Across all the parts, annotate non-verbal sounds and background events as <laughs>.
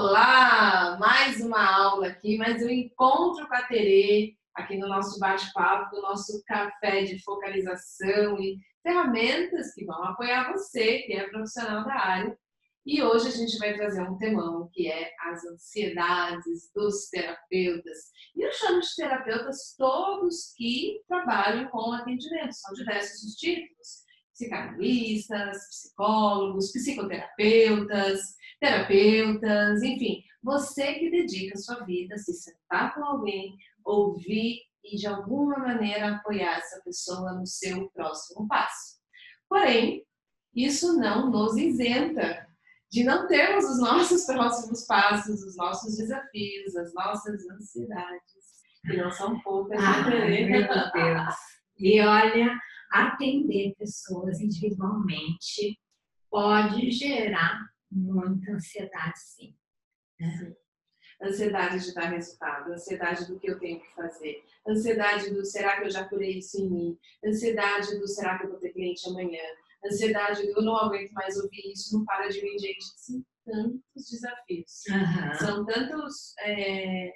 Olá! Mais uma aula aqui, mais um encontro com a Terê, aqui no nosso bate-papo, no nosso café de focalização e ferramentas que vão apoiar você, que é profissional da área. E hoje a gente vai trazer um temão que é as ansiedades dos terapeutas. E eu chamo de terapeutas todos que trabalham com atendimento, são diversos os títulos psicanalistas, psicólogos, psicoterapeutas, terapeutas, enfim, você que dedica a sua vida a se sentar com alguém, ouvir e de alguma maneira apoiar essa pessoa no seu próximo passo. Porém, isso não nos isenta de não termos os nossos <laughs> próximos passos, os nossos desafios, as nossas ansiedades, que não são poucas. Ah, meu Deus. E olha, atender pessoas individualmente pode gerar muita ansiedade, sim. Né? Ansiedade de dar resultado, ansiedade do que eu tenho que fazer, ansiedade do será que eu já curei isso em mim, ansiedade do será que eu vou ter cliente amanhã, ansiedade do eu não aguento mais ouvir isso, não para de vir gente. São tantos desafios, uhum. são tantos. É...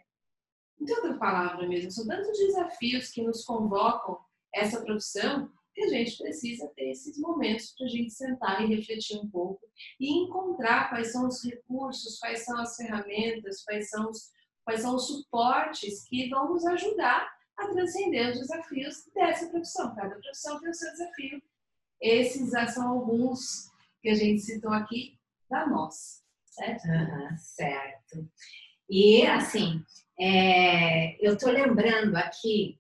Não tem outra palavra mesmo, são tantos desafios que nos convocam essa profissão que a gente precisa ter esses momentos para a gente sentar e refletir um pouco e encontrar quais são os recursos, quais são as ferramentas, quais são os, quais são os suportes que vão nos ajudar a transcender os desafios dessa profissão. Cada profissão tem o seu desafio. Esses são alguns que a gente citou aqui da nossa, certo? Uhum, certo. E assim, é, eu estou lembrando aqui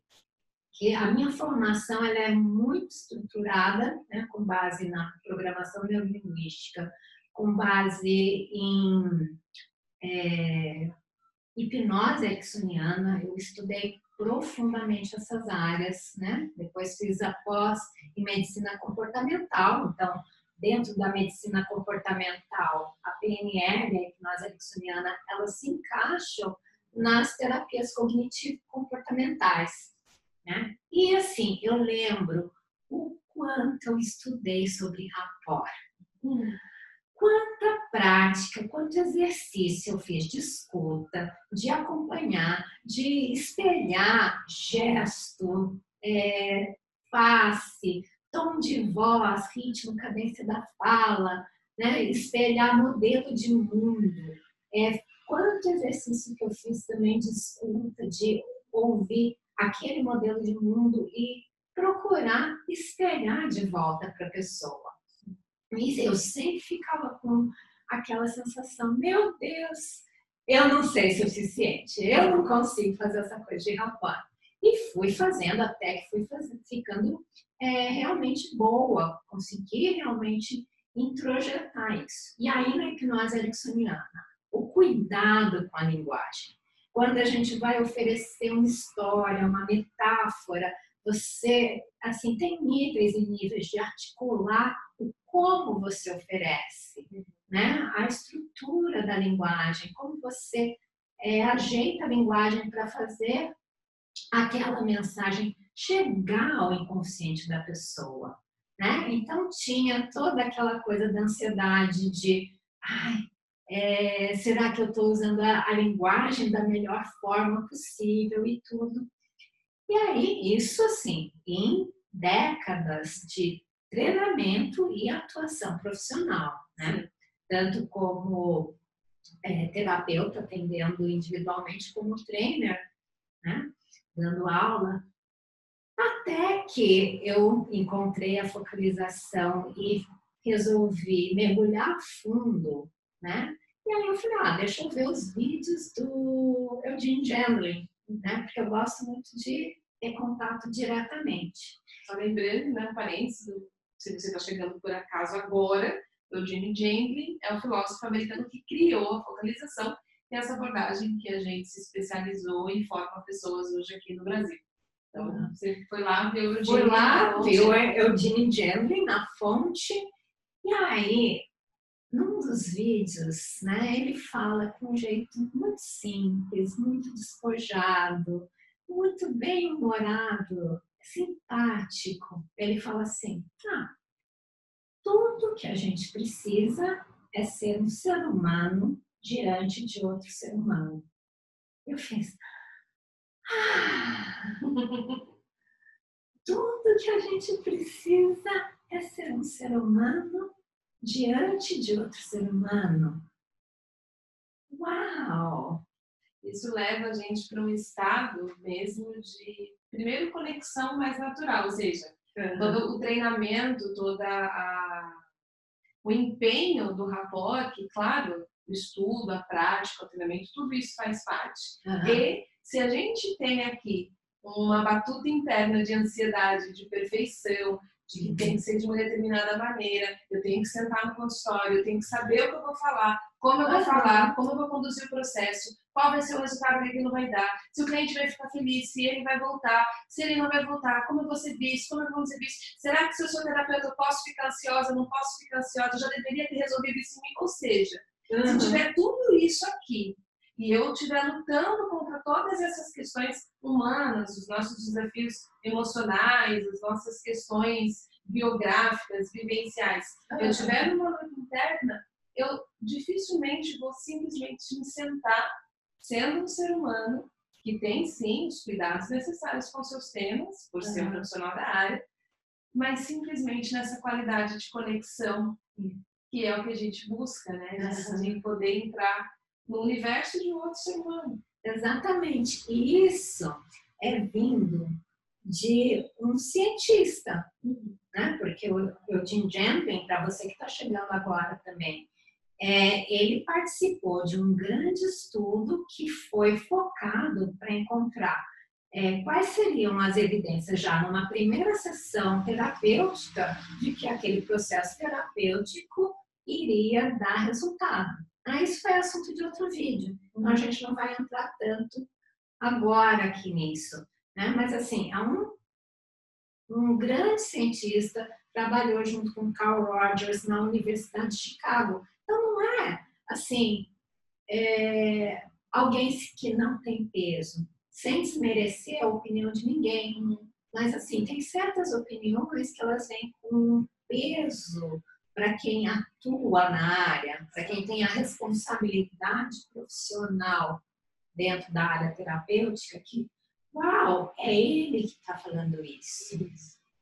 que a minha formação ela é muito estruturada, né, com base na programação neurolinguística, com base em é, hipnose ericksoniana. Eu estudei profundamente essas áreas, né? Depois fiz a pós em medicina comportamental, então dentro da medicina comportamental, a PNL, a hipnose ericksoniana, elas se encaixam nas terapias cognitivo-comportamentais. Né? E assim, eu lembro o quanto eu estudei sobre rapport. Hum. Quanta prática, quanto exercício eu fiz de escuta, de acompanhar, de espelhar gesto, é, face, tom de voz, ritmo, cadência da fala, né? espelhar modelo de mundo. É, quanto exercício que eu fiz também de escuta, de ouvir aquele modelo de mundo e procurar espelhar de volta para a pessoa. E eu sempre ficava com aquela sensação, meu Deus, eu não sei se é o suficiente, eu não consigo fazer essa coisa de rapaz. E fui fazendo até que fui fazendo, ficando é, realmente boa, consegui realmente introjetar isso. E aí na hipnose ericksoniana, o cuidado com a linguagem quando a gente vai oferecer uma história, uma metáfora, você assim tem níveis e níveis de articular o como você oferece, né? A estrutura da linguagem, como você é, ajeita a linguagem para fazer aquela mensagem chegar ao inconsciente da pessoa, né? Então tinha toda aquela coisa da ansiedade de, ai, é, será que eu estou usando a, a, linguagem da melhor forma possível e tudo? E aí, isso assim, em décadas de treinamento e atuação profissional, né? Tanto como é, terapeuta, atendendo individualmente, como trainer, né? Dando aula. Até que eu encontrei a focalização e resolvi mergulhar fundo, né? E aí eu falei, ah, deixa eu ver os vídeos do Eugene Gendlin, né? Porque eu gosto muito de ter contato diretamente. Só lembrando, né, parênteses, se você está chegando por acaso agora, Eugene Gendlin é o filósofo americano que criou a focalização e essa abordagem que a gente se especializou e forma pessoas hoje aqui no Brasil. Então, uhum. você foi lá ver o Eugene Foi lá, Eugene Gendlin na fonte, e aí num dos vídeos, né, ele fala com um jeito muito simples, muito despojado, muito bem humorado, simpático. Ele fala assim: ah, tudo que a gente precisa é ser um ser humano diante de outro ser humano. Eu fiz. Ah, <laughs> tudo que a gente precisa é ser um ser humano diante de outro ser humano. Uau! Isso leva a gente para um estado mesmo de, primeiro, conexão mais natural, ou seja, uhum. todo o treinamento, toda a, o empenho do rapport, que, claro, o estudo, a prática, o treinamento, tudo isso faz parte. Uhum. E se a gente tem aqui uma batuta interna de ansiedade, de perfeição, de que tem que ser de uma determinada maneira, eu tenho que sentar no consultório, eu tenho que saber o que eu vou falar, como eu vou falar, como eu vou conduzir o processo, qual vai ser o resultado que aquilo vai dar, se o cliente vai ficar feliz, se ele vai voltar, se ele não vai voltar, como eu vou ser visto, como eu vou ser visto, será que se eu sou terapeuta eu posso ficar ansiosa, não posso ficar ansiosa, eu já deveria ter resolvido isso em mim, ou seja, uhum. se tiver tudo isso aqui, e eu estiver lutando contra todas essas questões humanas, os nossos desafios emocionais, as nossas questões biográficas, vivenciais, eu estiver numa luta interna, eu dificilmente vou simplesmente me sentar, sendo um ser humano que tem sim os cuidados necessários com seus temas, por ser um profissional da área, mas simplesmente nessa qualidade de conexão, que é o que a gente busca, né? De, poder entrar no universo de um outro ser humano. Exatamente. E isso é vindo de um cientista, né? Porque o Eugene Jambin, para você que está chegando agora também, é, ele participou de um grande estudo que foi focado para encontrar é, quais seriam as evidências já numa primeira sessão terapêutica de que aquele processo terapêutico iria dar resultado. Ah, isso foi assunto de outro vídeo, então a gente não vai entrar tanto agora aqui nisso. Né? Mas, assim, há um, um grande cientista trabalhou junto com Carl Rogers na Universidade de Chicago. Então, não é, assim, é, alguém que não tem peso, sem desmerecer a opinião de ninguém. Mas, assim, tem certas opiniões que elas vêm com peso para quem atua na área, para quem tem a responsabilidade profissional dentro da área terapêutica, que, uau, é ele que está falando isso.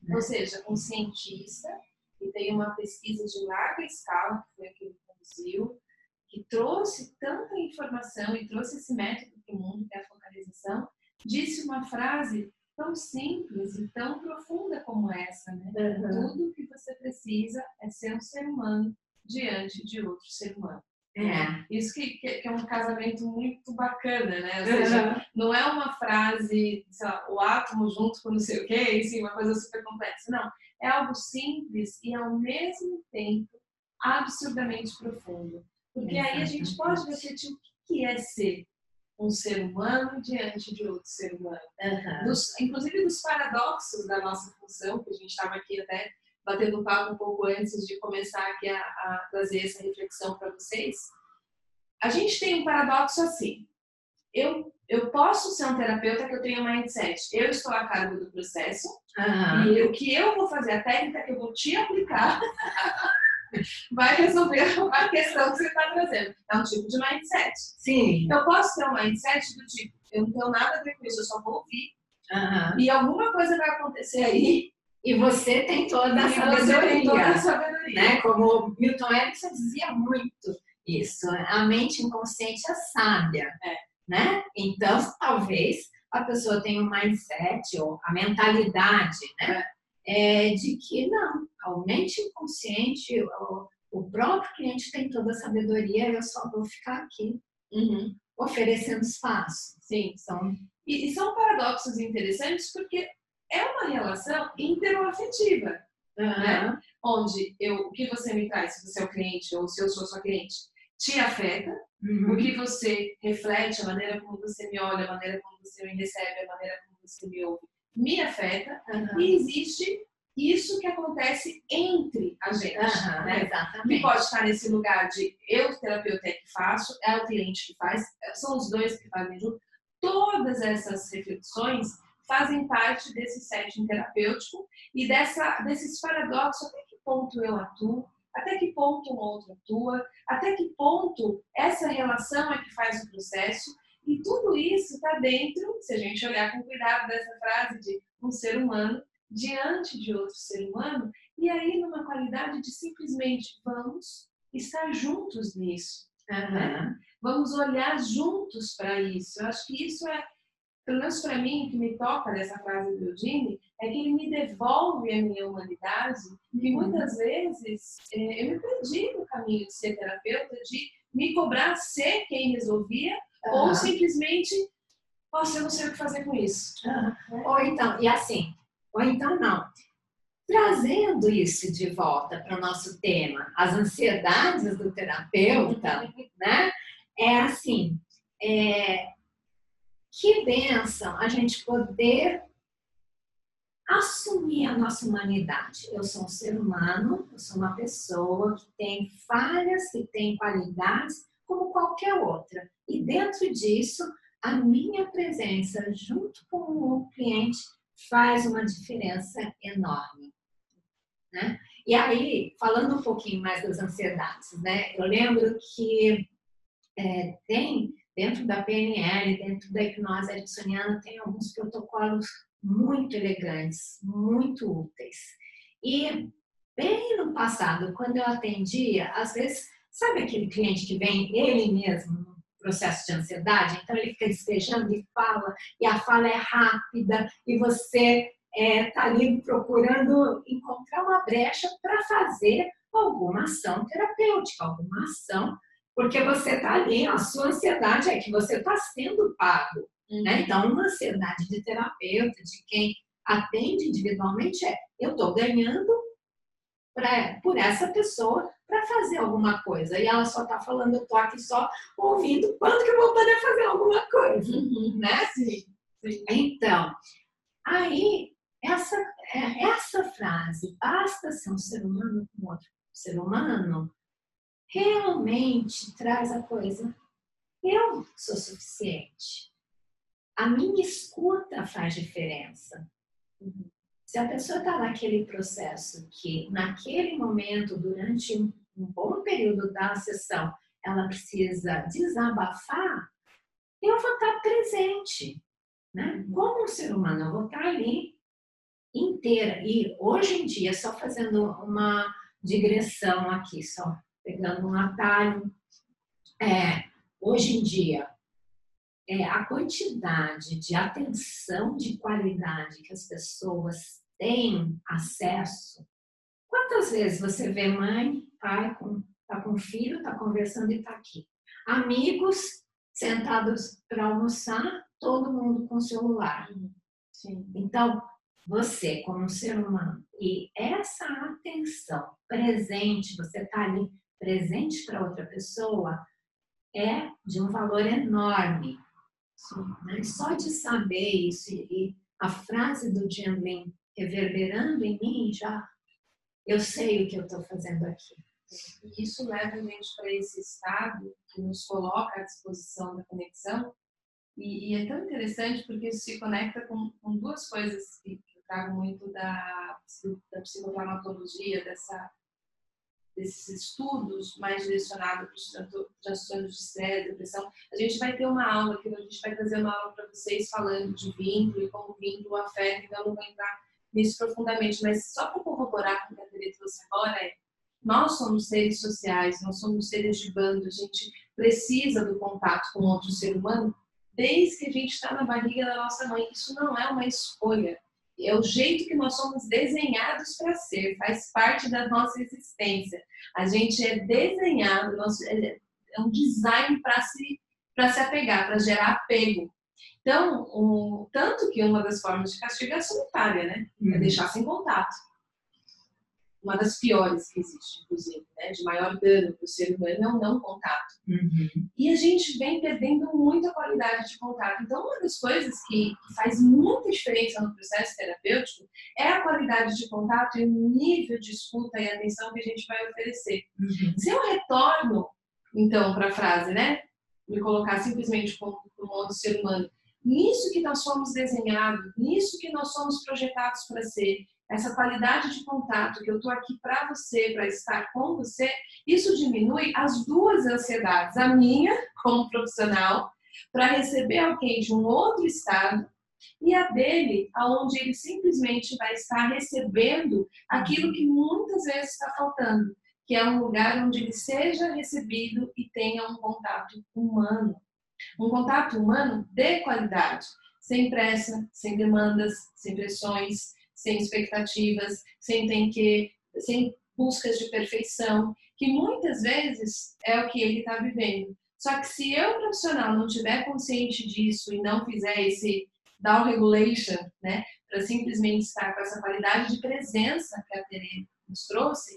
Né? Ou seja, um cientista que tem uma pesquisa de larga escala, que foi a que ele conduziu, que trouxe tanta informação e trouxe esse método para o mundo, que é a focalização, disse uma frase tão simples e tão profunda como essa, né? Uhum. Tudo que você precisa é ser um ser humano diante de outro ser humano. É. Isso que, que, é um casamento muito bacana, né? Ou seja, uhum. não é uma frase, lá, o átomo junto com não sei o quê, assim, uma coisa super complexa. Não. É algo simples e ao mesmo tempo absurdamente profundo. Porque Exatamente. aí a gente pode refletir o que é ser um ser humano diante de outro ser humano. Uhum. Dos, inclusive dos paradoxos da nossa função, que a gente estava aqui até batendo um papo um pouco antes de começar aqui a, a trazer essa reflexão para vocês. A gente tem um paradoxo assim. Eu, eu posso ser um terapeuta que eu tenho mindset. Eu estou a cargo do processo uhum. e o que eu vou fazer, a técnica que eu vou te aplicar <laughs> vai resolver a questão que você está trazendo. É um tipo de mindset. Sim. Eu posso ter um mindset do tipo, eu não tenho nada a ver com isso, eu só vou ouvir. Uhum. E alguma coisa vai acontecer aí. E você tem toda a sabedoria. Toda a sabedoria. Né? Como Milton Erickson dizia muito isso. A mente inconsciente é sábia. É. Né? Então, talvez a pessoa tenha um mindset ou a mentalidade, né? É é, de que não, a mente inconsciente, o, o, próprio cliente tem toda a sabedoria, eu só vou ficar aqui uhum. oferecendo espaço. Sim, são. E, e, são paradoxos interessantes porque é uma relação interoafetiva, uhum. né? onde eu, o que você me traz, se você é o cliente ou se eu sou sua cliente, te afeta, uhum. o que você reflete, a maneira como você me olha, a maneira como você me recebe, a maneira como você me ouve, me afeta uhum. e existe isso que acontece entre a gente, uhum, né? Exatamente. Que pode estar nesse lugar de eu, terapeuta, é que faço, é o cliente que faz, são os dois que fazem junto. Todas essas reflexões fazem parte desse setting terapêutico e dessa, desses paradoxos, até que ponto eu atuo, até que ponto um outro atua, até que ponto essa relação é que faz o processo. E tudo isso está dentro, se a gente olhar com cuidado dessa frase de um ser humano diante de outro ser humano, e aí numa qualidade de simplesmente vamos estar juntos nisso. Uhum. Né? Vamos olhar juntos para isso. Eu acho que isso é, pelo menos para mim, que me toca dessa frase do Eugene, é que ele me devolve a minha humanidade e uhum. muitas vezes é, eu me perdi no caminho de ser terapeuta, de me cobrar ser quem resolvia uhum. ou simplesmente, nossa, eu não sei o que fazer com isso. Uhum. Ou então, e assim, ou então não. Trazendo isso de volta para o nosso tema, as ansiedades do terapeuta, <laughs> né? É assim, é, que benção a gente poder assumir a nossa humanidade. Eu sou um ser humano, eu sou uma pessoa que tem falhas, que tem qualidades, como qualquer outra. E dentro disso, a minha presença junto com o cliente faz uma diferença enorme. Né? E aí, falando um pouquinho mais das ansiedades, né? eu lembro que é, tem dentro da PNL, dentro da hipnose ericksoniana, tem alguns protocolos muito elegantes, muito úteis. E bem no passado, quando eu atendia, às vezes, sabe aquele cliente que vem ele mesmo no processo de ansiedade? Então ele fica despejando e fala, e a fala é rápida, e você está é, tá ali procurando encontrar uma brecha para fazer alguma ação terapêutica, alguma ação, porque você está ali, a sua ansiedade é que você está sendo pago. Uhum. Né? Então, uma ansiedade de terapeuta, de quem atende individualmente, é eu estou ganhando pra, por essa pessoa para fazer alguma coisa. E ela só está falando, eu estou aqui só ouvindo quando que eu vou poder fazer alguma coisa. Uhum. Né? Sim, sim. Então, aí, essa, é, essa frase, basta ser um ser humano com outro ser humano, realmente traz a coisa, eu sou suficiente a minha escuta faz diferença. Se a pessoa está naquele processo que, naquele momento, durante um, bom período da sessão, ela precisa desabafar, eu vou estar presente. Né? Como um ser humano, eu vou estar ali inteira. E hoje em dia, só fazendo uma digressão aqui, só pegando um atalho, é, hoje em dia, é, a quantidade de atenção de qualidade que as pessoas têm acesso. Quantas vezes você vê mãe, pai, com, tá com filho, tá conversando e tá aqui. Amigos sentados para almoçar, todo mundo com celular. Sim. Então, você, como um ser humano, e essa atenção presente, você tá ali presente para outra pessoa, é de um valor enorme. Né? Só de saber isso e a frase do Jim Lin reverberando em mim, já eu sei o que eu estou fazendo aqui. E isso leva a gente para esse estado que nos coloca à disposição da conexão. E, e, é tão interessante porque isso se conecta com, com duas coisas que, eu trago muito da, da dessa desses estudos mais direcionados para os transtornos de estresse, depressão, a gente vai ter uma aula que a gente vai trazer uma aula para vocês falando de vínculo e como vínculo afeta, então não vou entrar nisso profundamente, mas só para corroborar com o que a Teresa trouxe agora é nós somos seres sociais, nós somos seres de bando, a gente precisa do contato com outro ser humano desde que a gente está na barriga da nossa mãe. Isso não é uma escolha é o jeito que nós somos desenhados para ser, faz parte da nossa existência. A gente é desenhado, é, é um design para se, se apegar, para gerar apego. Então, o, tanto que uma das formas de castigo é a solitária, né? É uhum. deixar sem contato uma das piores que existe, inclusive, né? de maior dano para o ser humano é o não contato. Uhum. E a gente vem perdendo muita qualidade de contato. Então, uma das coisas que faz muita diferença no processo terapêutico é a qualidade de contato e o nível de escuta e atenção que a gente vai oferecer. Uhum. Se eu retorno, então, para a frase, né? Me colocar simplesmente como, como outro ser humano, nisso que nós somos desenhados, nisso que nós somos projetados para ser, essa qualidade de contato que eu estou aqui para você, para estar com você, isso diminui as duas ansiedades, a minha como profissional para receber alguém de um outro estado e a dele, aonde ele simplesmente vai estar recebendo aquilo que muitas vezes está faltando, que é um lugar onde ele seja recebido e tenha um contato humano. Um contato humano de qualidade, sem pressa, sem demandas, sem pressões, sem expectativas, sem tem que, sem buscas de perfeição, que muitas vezes é o que ele está vivendo. Só que se eu, profissional, não tiver consciente disso e não fizer esse down regulation, né, para simplesmente estar com essa qualidade de presença que a Tere nos trouxe,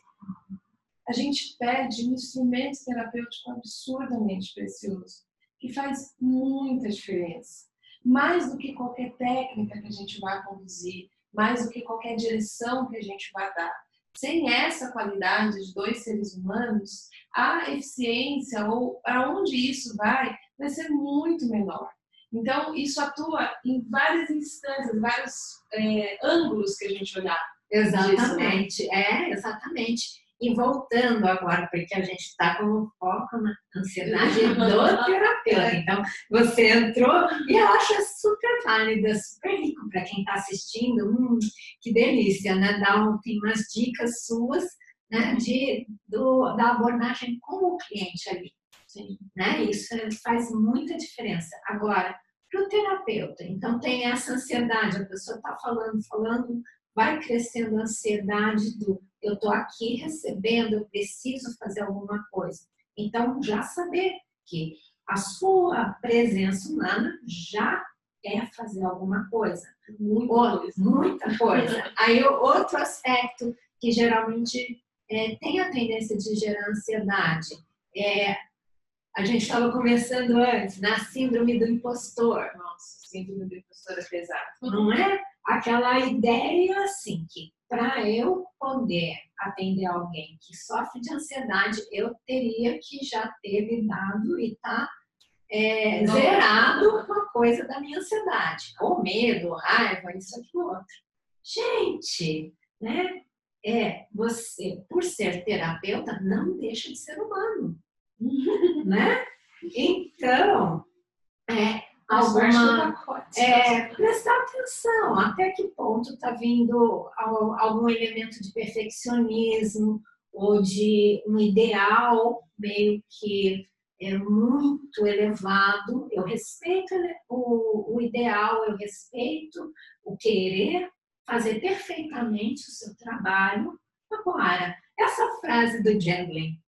a gente perde um instrumento terapêutico absurdamente precioso, que faz muita diferença. Mais do que qualquer técnica que a gente vai conduzir, mais do que qualquer direção que a gente vai dar. Sem essa qualidade de dois seres humanos, a eficiência ou para onde isso vai, vai ser muito menor. Então, isso atua em várias instâncias, vários é, ângulos que a gente olhar. Exatamente, disso, né? é, exatamente. E voltando agora, porque a gente está com foco na ansiedade do terapeuta. <laughs> Então, você entrou e eu acho super válida, super rico para quem está assistindo. Hum, que delícia, né? Dá um, tem umas dicas suas né, de, do, da abordagem com o cliente ali. Sim. Né? Isso faz muita diferença. Agora, para o terapeuta, então tem essa ansiedade, a pessoa está falando, falando, vai crescendo a ansiedade do eu estou aqui recebendo, eu preciso fazer alguma coisa. Então, já saber que a sua presença humana já é fazer alguma coisa. Muita coisa. Muita coisa. <laughs> Aí, outro aspecto que geralmente é, tem a tendência de gerar ansiedade é a gente estava conversando antes, na síndrome do impostor. Nossa, síndrome do impostor é pesado. Não é? Aquela ideia assim que para eu poder atender alguém que sofre de ansiedade, eu teria que já ter lidado e tá é, zerado uma coisa da minha ansiedade, ou medo, raiva, isso aqui outro. Gente, né? É, você, por ser terapeuta, não deixa de ser humano, <laughs> né? Então, é, alguma é, prestar atenção até que ponto está vindo algum elemento de perfeccionismo ou de um ideal meio que é muito elevado. Eu respeito o, o ideal, eu respeito o querer fazer perfeitamente o seu trabalho. Agora, essa frase do Jangling,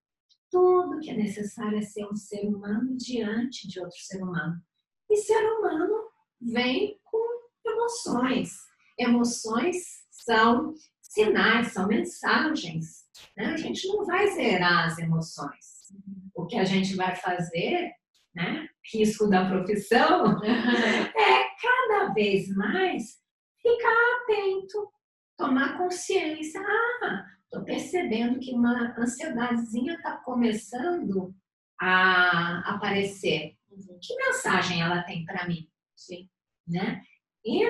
tudo que é necessário é ser um ser humano diante de outro ser humano. E ser humano vem com emoções. Emoções são sinais, são mensagens. Né? A gente não vai zerar as emoções. O que a gente vai fazer, né? risco da profissão, <laughs> é cada vez mais ficar atento, tomar consciência. Ah, estou percebendo que uma ansiedadezinha está começando a aparecer. Uhum. Que mensagem ela tem para mim? Sim. Né? E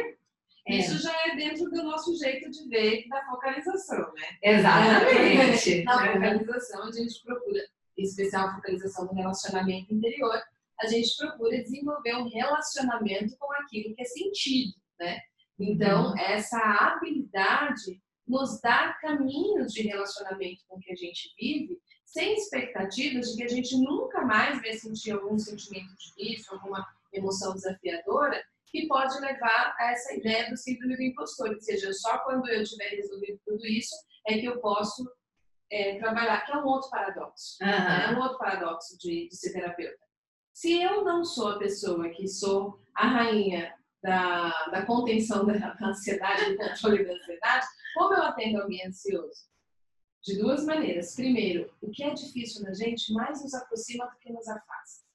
é. isso já é dentro do nosso jeito de ver da focalização, né? Exatamente. <laughs> Na focalização, a gente procura, em especial a focalização do relacionamento interior, a gente procura desenvolver um relacionamento com aquilo que é sentido, né? Então, uhum. essa habilidade nos dá caminhos de relacionamento com que a gente vive sem expectativas de que a gente nunca mais vai sentir algum sentimento difícil, alguma emoção desafiadora, que pode levar a essa ideia do síndrome do impostor, ou seja, só quando eu tiver resolvido tudo isso é que eu posso é, trabalhar, que é um outro paradoxo, uhum. né? é um outro paradoxo de, de ser terapeuta. Se eu não sou a pessoa que sou a rainha da, da contenção <laughs> da ansiedade, do controle da ansiedade, como eu atendo alguém ansioso? De duas maneiras. Primeiro, o que é difícil na gente mais nos aproxima do que nos afasta.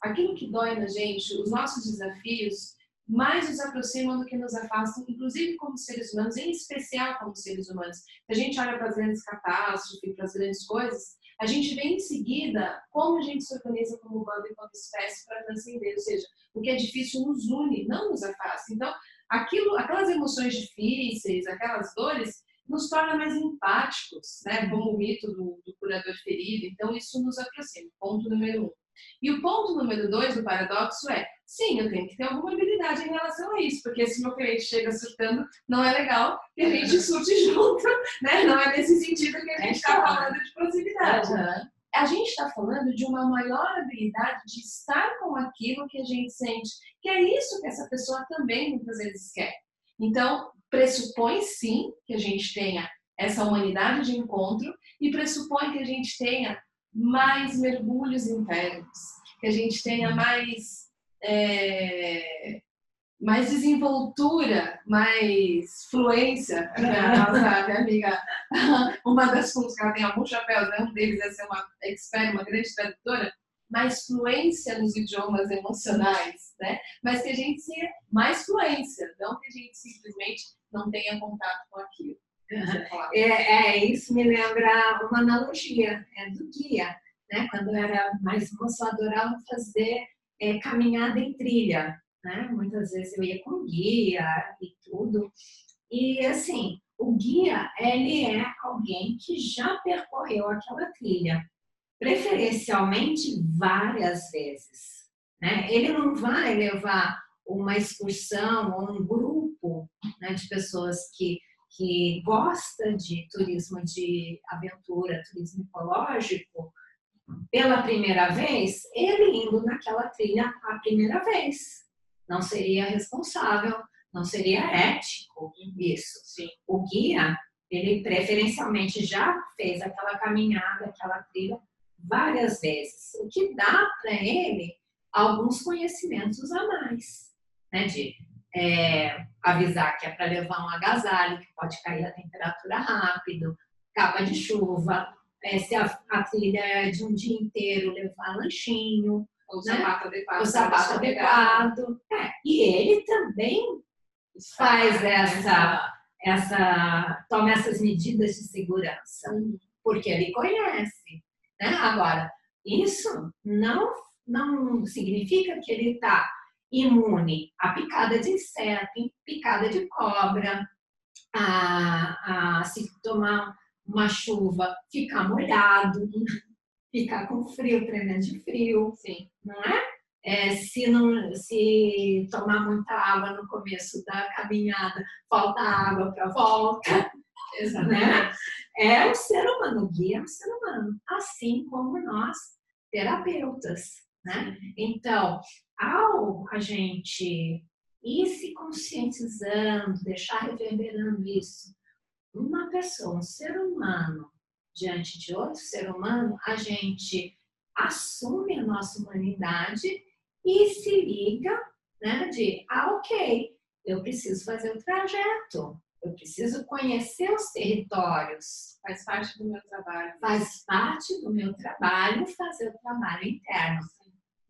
Aquilo que dói na gente, os nossos desafios, mais nos aproximam do que nos afastam, inclusive como seres humanos, em especial como seres humanos. Se a gente olha para as grandes catástrofes, para as grandes coisas, a gente vê em seguida como a gente se organiza como bando e como espécie para transcender. Ou seja, o que é difícil nos une, não nos afasta. Então, aquilo, aquelas emoções difíceis, aquelas dores, nos torna mais empáticos, né? Como o mito do, do curador ferido. Então, isso nos aproxima. Ponto número um. E o ponto número dois do paradoxo é: sim, eu tenho que ter alguma habilidade em relação a isso, porque se meu cliente chega surtando, não é legal que a gente surte <laughs> junto, né? Não é nesse sentido que a gente está falando de proximidade. Uhum. A gente está falando de uma maior habilidade de estar com aquilo que a gente sente, que é isso que essa pessoa também muitas vezes quer. Então, pressupõe sim que a gente tenha essa humanidade de encontro e pressupõe que a gente tenha mais mergulhos internos, que a gente tenha mais, é, mais desenvoltura, mais fluência. A nossa amiga, <laughs> uma das fontes que ela tem alguns chapéus, né? um deles é ser uma expert, uma grande tradutora, mais fluência nos idiomas emocionais, né? Mas que a gente tenha mais fluência, não que a gente simplesmente não tenha contato com aquilo. É, é, isso me lembra uma analogia é, do guia. Né? Quando eu era mais moça, eu adorava fazer é, caminhada em trilha. Né? Muitas vezes eu ia com guia e tudo. E assim, o guia, ele é alguém que já percorreu aquela trilha, preferencialmente várias vezes. Né? Ele não vai levar uma excursão ou um grupo né, de pessoas que que gosta de turismo de aventura, turismo ecológico, pela primeira vez, ele indo naquela trilha a primeira vez. Não seria responsável, não seria ético isso. Sim. O guia, ele preferencialmente já fez aquela caminhada, aquela trilha várias vezes, o que dá para ele alguns conhecimentos a mais, né? De é, avisar que é para levar um agasalho, que pode cair a temperatura rápido, capa de chuva, é, se a, a trilha é de um dia inteiro, levar lanchinho. O né? sapato adequado. O sapato adequado. É, e ele também faz essa, essa, toma essas medidas de segurança, porque ele conhece. Né? Agora, isso não, não significa que ele está imune à picada de inseto, picada de cobra, a, a se tomar uma chuva, ficar molhado, <laughs> ficar com frio, tremendo de frio, Sim. não é? é? se, não, se tomar muita água no começo da caminhada, falta água para volta. <laughs> Né? É o ser humano, o guia é um ser humano, assim como nós, terapeutas. Né? Então, ao a gente ir se conscientizando, deixar reverberando isso, uma pessoa, um ser humano, diante de outro ser humano, a gente assume a nossa humanidade e se liga né, de, ah, ok, eu preciso fazer o trajeto, eu preciso conhecer os territórios. Faz parte do meu trabalho. Faz parte do meu trabalho fazer o trabalho interno.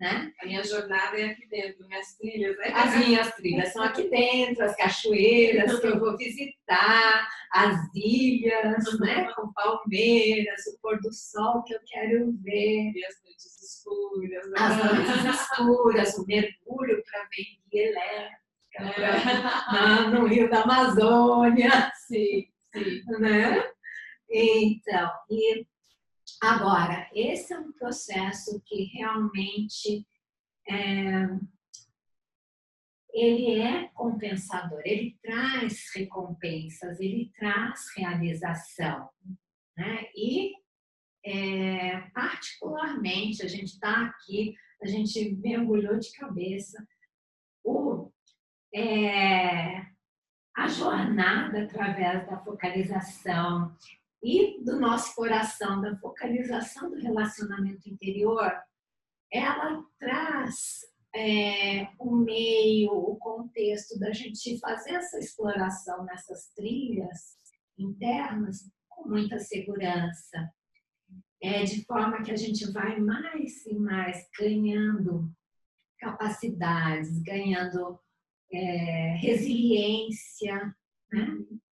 Né? A minha jornada é aqui dentro, minhas trilhas. Né? As minhas trilhas são aqui dentro, as cachoeiras que eu vou visitar, as ilhas, né? com palmeiras, o pôr do sol que eu quero ver. E as noites escuras. Né? As noites escuras, o mergulho para ver guia elétrica é. no Rio da Amazônia. <laughs> Sim, sim. Né? Então, e Agora, esse é um processo que realmente é, ele é compensador, ele traz recompensas, ele traz realização. Né? E, é, particularmente, a gente está aqui, a gente mergulhou de cabeça. O, é, a jornada através da focalização e do nosso coração, da focalização do relacionamento interior, ela traz é, o meio, o contexto da gente fazer essa exploração nessas trilhas internas com muita segurança, é, de forma que a gente vai mais e mais ganhando capacidades, ganhando é, resiliência, né?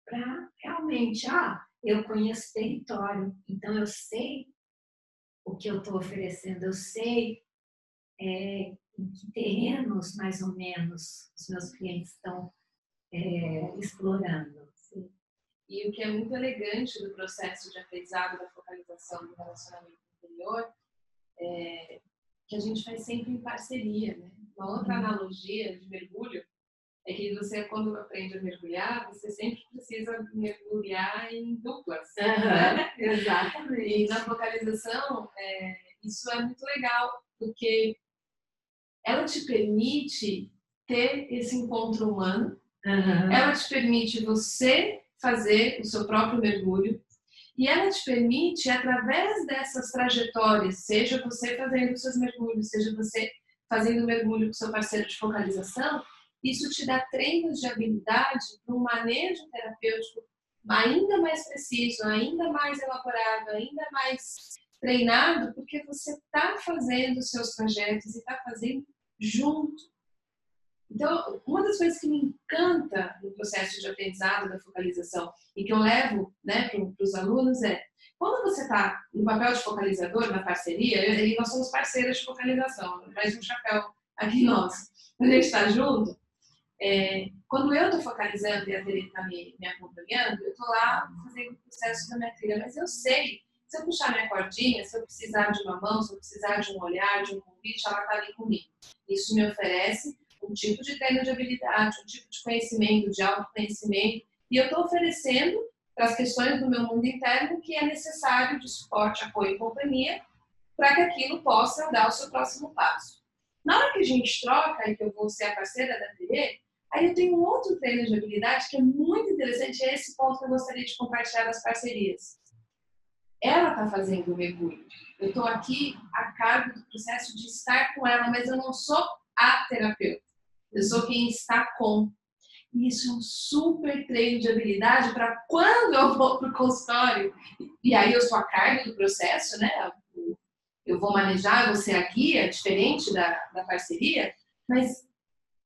para realmente, ah, eu conheço território, então eu sei o que eu estou oferecendo, eu sei é, em que terrenos, mais ou menos, os meus clientes estão é, explorando. Sim. E o que é muito elegante do processo de aprendizado da focalização do relacionamento interior é que a gente faz sempre em parceria, né? Uma outra uhum. analogia de mergulho é que você, quando aprende a mergulhar, você sempre precisa mergulhar em duplas. Uhum, né? <laughs> Exatamente. E na focalização, é, isso é muito legal, porque ela te permite ter esse encontro humano, uhum. ela te permite você fazer o seu próprio mergulho, e ela te permite, através dessas trajetórias, seja você fazendo os seus mergulhos, seja você fazendo mergulho com seu parceiro de focalização, isso te dá treinos de habilidade para um manejo terapêutico ainda mais preciso, ainda mais elaborado, ainda mais treinado, porque você está fazendo os seus trajetos e está fazendo junto. Então, uma das coisas que me encanta no processo de aprendizado da focalização e que eu levo né, para os alunos é quando você está no papel de focalizador, na parceria, eu, nós somos parceiras de focalização, mais um chapéu aqui nosso, a gente está junto, é, quando eu estou focalizando e a Teresa está me, me, acompanhando, eu estou lá fazendo o processo da minha trilha, mas eu sei, se eu puxar minha cordinha, se eu precisar de uma mão, se eu precisar de um olhar, de um convite, ela está ali comigo. Isso me oferece um tipo de treino de habilidade, um tipo de conhecimento, de autoconhecimento, e eu estou oferecendo para as questões do meu mundo interno que é necessário de suporte, apoio e companhia para que aquilo possa dar o seu próximo passo. Na hora que a gente troca e que eu vou ser a parceira da TV, Aí eu tenho um outro treino de habilidade que é muito interessante, é esse ponto que eu gostaria de compartilhar das parcerias. Ela está fazendo o mergulho. Eu estou aqui a cargo do processo de estar com ela, mas eu não sou a terapeuta. Eu sou quem está com. E isso é um super treino de habilidade para quando eu vou para o consultório, e aí eu sou a cargo do processo, né? Eu vou manejar, eu vou ser a guia, diferente da, da parceria, mas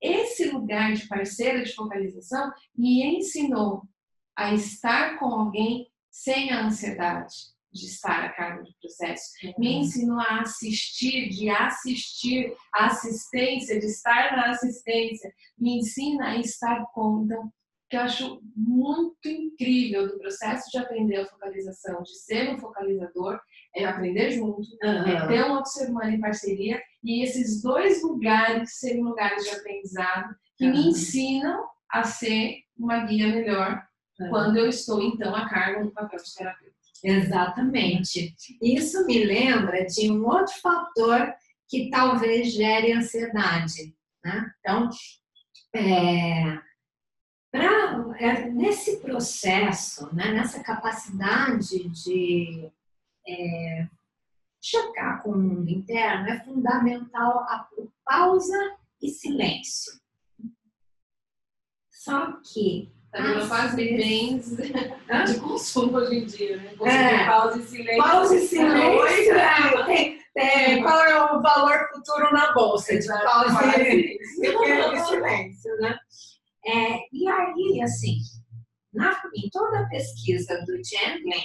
esse lugar de parceira de focalização me ensinou a estar com alguém sem a ansiedade de estar a cargo do processo. Me uhum. ensinou a assistir, de assistir a assistência, de estar na assistência. Me ensina a estar com. Então, que eu acho muito incrível do processo de aprender a focalização, de ser um focalizador, é aprender junto, uhum. é ter um outro ser humano em parceria e esses dois lugares serem lugares de aprendizado que me ensinam a ser uma guia melhor quando eu estou, então, a cargo do papel de terapeuta. Exatamente. Isso me lembra de um outro fator que talvez gere ansiedade. Né? Então, é, pra, é, nesse processo, né, nessa capacidade de é, chocar com o mundo interno, é fundamental a pausa e silêncio. Só que. Tá quase bens <laughs> de consumo hoje em dia, né? É, pausa e silêncio. Pausa e silêncio. É, tem, tem, qual é o valor futuro na bolsa de pausa e silêncio, né? É, e aí, assim, na, em toda a pesquisa do Chandler,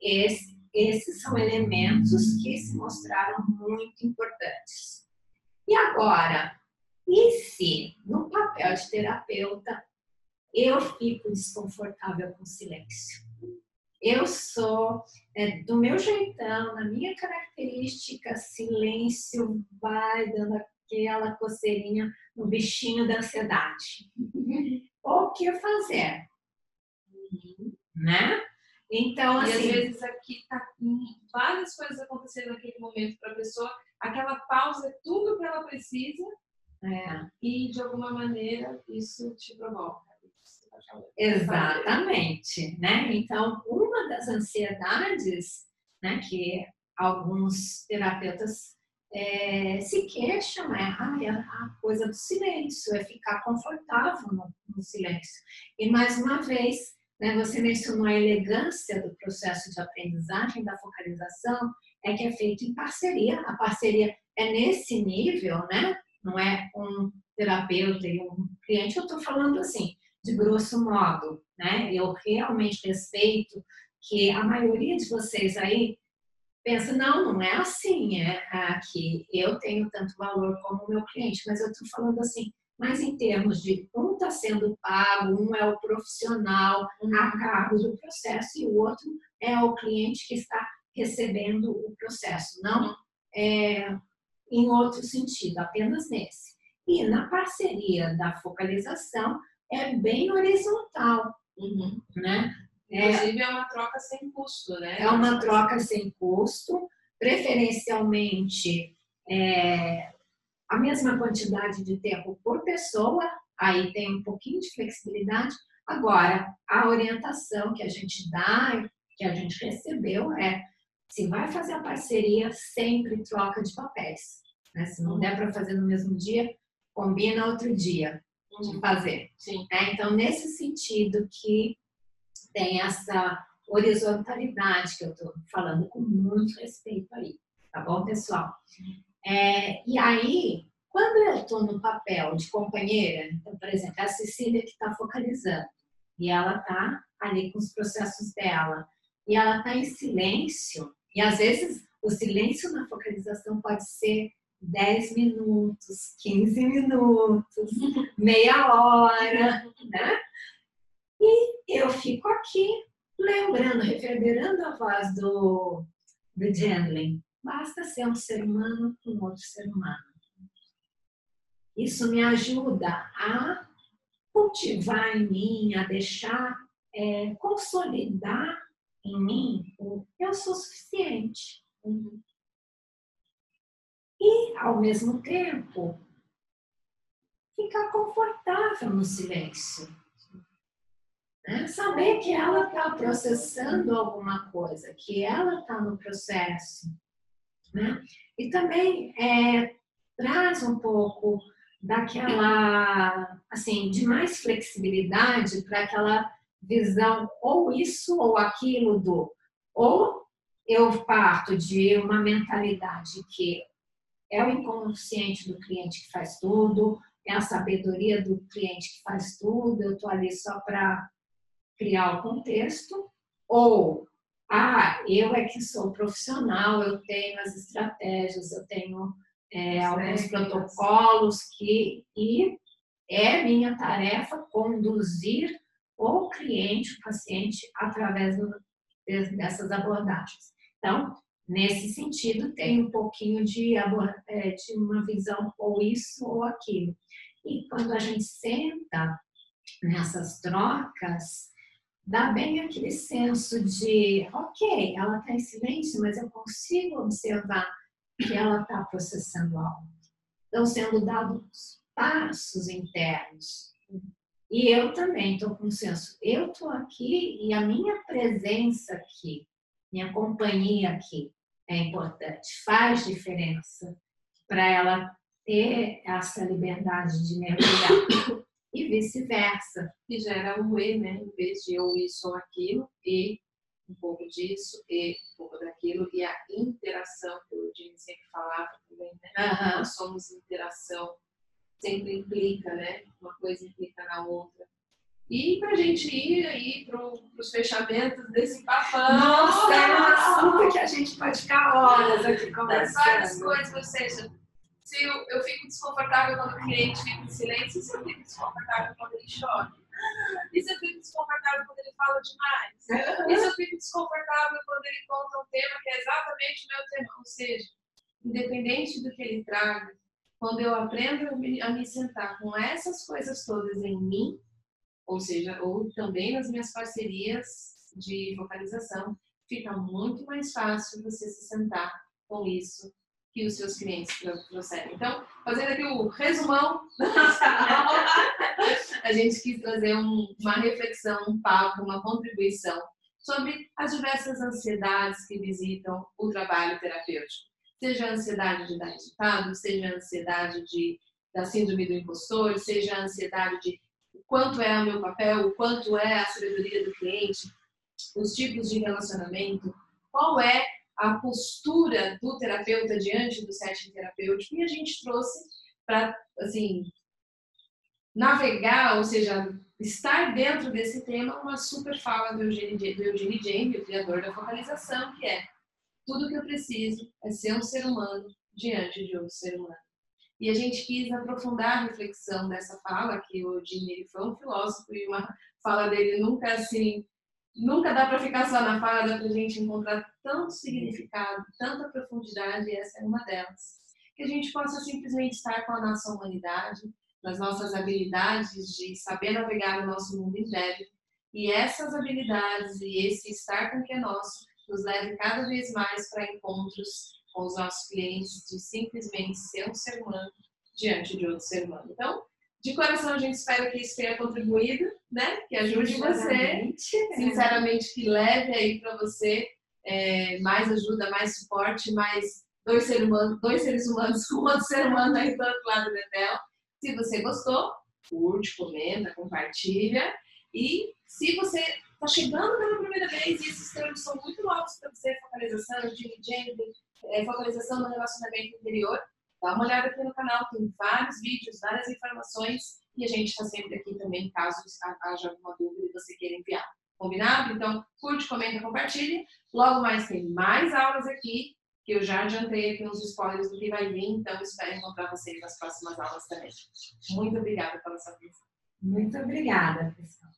esse, esses são elementos que se mostraram muito importantes. E agora, e se no papel de terapeuta eu fico desconfortável com silêncio? Eu sou é, do meu jeitão, na minha característica, silêncio vai dando aquela coceirinha no bichinho da ansiedade. <laughs> o que fazer? Né? Então, assim, e às assim, vezes aqui tá várias coisas acontecendo naquele momento para a pessoa, aquela pausa é tudo que ela precisa é. e de alguma maneira isso te provoca. Exatamente, né? Então, uma das ansiedades, né, que alguns terapeutas é, se queixam é ah, a coisa do silêncio, é ficar confortável no, no silêncio. E mais uma vez, né? Você mencionou a elegância do processo de aprendizagem, da focalização, é que é feito em parceria. A parceria é nesse nível, né? Não é um terapeuta e um cliente. Eu estou falando assim, de grosso modo, né? Eu realmente respeito que a maioria de vocês aí pensa, não, não é assim, é, é que eu tenho tanto valor como o meu cliente, mas eu estou falando assim, mas em termos de um está sendo pago, um é o profissional Uhum. a cargo do processo e o outro é o cliente que está recebendo o processo, não é, em outro sentido, apenas nesse. E na parceria da focalização é bem horizontal, Uhum. né? É, Inclusive é uma troca sem custo, né? é uma troca sem custo, preferencialmente é, a mesma quantidade de tempo por pessoa, aí tem um pouquinho de flexibilidade. Agora, a orientação que a gente dá, que a gente recebeu é se vai fazer a parceria, sempre troca de papéis. Né? Se não der para fazer no mesmo dia, combina outro dia de Uhum. fazer. Né? Então, nesse sentido que tem essa horizontalidade que eu estou falando com muito respeito aí, tá bom, pessoal? É, e aí, quando eu estou no papel de companheira, então, por exemplo, a Cecília que está focalizando, e ela está ali com os processos dela, e ela está em silêncio, e às vezes o silêncio na focalização pode ser 10 minutos, 15 minutos, <laughs> meia hora, né? E eu fico aqui lembrando, reverberando a voz do, do Gendlin. Basta ser um ser humano com outro ser humano. Isso me ajuda a cultivar em mim, a deixar, é, consolidar em mim o eu sou suficiente. E, ao mesmo tempo, ficar confortável no silêncio. Né? Saber que ela está processando alguma coisa, que ela está no processo. Né? E também é, traz um pouco daquela, assim, de mais flexibilidade para aquela visão ou isso ou aquilo do ou eu parto de uma mentalidade que é o inconsciente do cliente que faz tudo, é a sabedoria do cliente que faz tudo, eu estou ali só para criar o contexto, ou ah, eu é que sou profissional, eu tenho as estratégias, eu tenho é, alguns protocolos que e é minha tarefa conduzir o cliente, o paciente, através dessas abordagens. Então, nesse sentido, tem um pouquinho de, de uma visão ou isso ou aquilo. E quando a gente senta nessas trocas, dá bem aquele senso de, ok, ela está em silêncio, mas eu consigo observar que ela está processando algo. Estão sendo dados passos internos. E eu também estou com senso, eu estou aqui e a minha presença aqui, minha companhia aqui é importante, faz diferença para ela ter essa liberdade de mergulhar e vice-versa. E gera um E, né? Em vez de eu isso ou aquilo, e um pouco disso, e um pouco daquilo, e a interação, que o Jimmy sempre falava também, né? Uhum. Nós somos interação, sempre implica, né? Uma coisa implica na outra. E para a gente ir aí para os fechamentos desse papão. Nossa, é um assunto que a gente pode ficar horas aqui conversando. várias coisas, ou seja, se eu, eu fico desconfortável quando o cliente fica em silêncio, se eu fico desconfortável quando ele chora? E se eu fico desconfortável quando ele fala demais? E se eu fico desconfortável quando ele conta um tema que é exatamente o meu tema? Ou seja, independente do que ele traga, quando eu aprendo a me, sentar com essas coisas todas em mim, ou seja, ou também nas minhas parcerias de focalização, fica muito mais fácil você se sentar com isso que os seus clientes trouxeram. Então, fazendo aqui o resumão <laughs> da nossa aula, a gente quis trazer um, uma reflexão, um papo, uma contribuição sobre as diversas ansiedades que visitam o trabalho terapêutico. Seja a ansiedade de dar resultado, seja a ansiedade de, da síndrome do impostor, seja a ansiedade de quanto é o meu papel, o quanto é a sabedoria do cliente, os tipos de relacionamento, qual é a postura do terapeuta diante do setting terapêutico e a gente trouxe para assim navegar, ou seja, estar dentro desse tema uma super fala do Eugene, do Eugene James, o criador da focalização, que é tudo que eu preciso é ser um ser humano diante de outro ser humano. E a gente quis aprofundar a reflexão dessa fala, que o Jimmy foi um filósofo e uma fala dele nunca assim, nunca dá para ficar só na fala, dá para gente encontrar tanto significado, tanta profundidade, e essa é uma delas. Que a gente possa simplesmente estar com a nossa humanidade, nas nossas habilidades de saber navegar no nosso mundo interno, e essas habilidades e esse estar com o que é nosso nos leve cada vez mais para encontros com os nossos clientes de simplesmente ser um ser humano diante de outro ser humano. Então, de coração, a gente espera que isso tenha contribuído, né? Que ajude você, sinceramente, que leve aí para você é, mais ajuda, mais suporte, mais dois, ser humano, dois seres humanos <laughs> com outro ser humano aí do outro lado da tela. Se você gostou, curte, comenta, compartilha. E se você está chegando pela primeira vez e esses termos são muito novos para você, focalização, de gender, é, focalização no relacionamento interior, dá uma olhada aqui no canal, tem vários vídeos, várias informações e a gente está sempre aqui também caso haja alguma dúvida e você queira enviar. Combinado? Então, curte, comenta, compartilhe. Logo mais tem mais aulas aqui, que eu já adiantei aqui uns spoilers do que vai vir, então espero encontrar vocês nas próximas aulas também. Muito obrigada pela sua atenção. Muito obrigada, pessoal.